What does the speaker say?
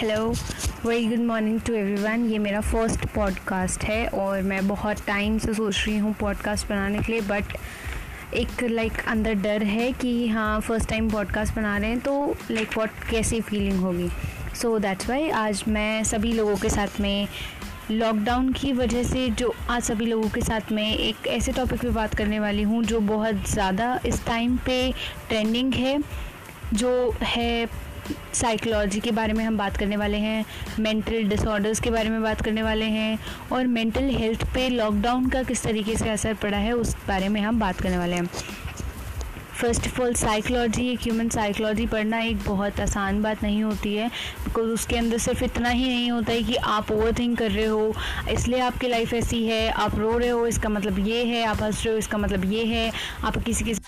Hello very good morning to everyone ये मेरा first podcast है और मैं बहुत टाइम से सोच रही हूँ पॉडकास्ट बनाने के लिए बट एक लाइक like, अंदर डर है कि हाँ फ़र्स्ट टाइम पॉडकास्ट बना रहे हैं तो लाइक like, वॉट कैसी फीलिंग होगी? सो दैट्स वाई आज मैं सभी लोगों के साथ में लॉकडाउन की वजह से जो आज सभी लोगों के साथ में एक ऐसे टॉपिक पे बात करने वाली हूँ जो बहुत ज़्यादा इस टाइम पे ट्रेंडिंग है जो है साइकोलॉजी के बारे में हम बात करने वाले हैं मेंटल डिसऑर्डर्स के बारे में बात करने वाले हैं, और मेंटल हेल्थ पे लॉकडाउन का किस तरीके से असर पड़ा है, उस बारे में हम बात करने वाले हैं। फ़र्स्ट ऑफ़ ऑल साइकोलॉजी एक ह्यूमन साइकोलॉजी पढ़ना एक बहुत आसान बात नहीं होती है बिकॉज़ उसके अंदर सिर्फ़ इतना ही नहीं होता है कि आप ओवर थिंक कर रहे हो, इसलिए आपकी लाइफ ऐसी है, आप रो रहे हो, इसका मतलब ये है, आप हंस रहे हो, इसका मतलब ये है, आप किसी किसी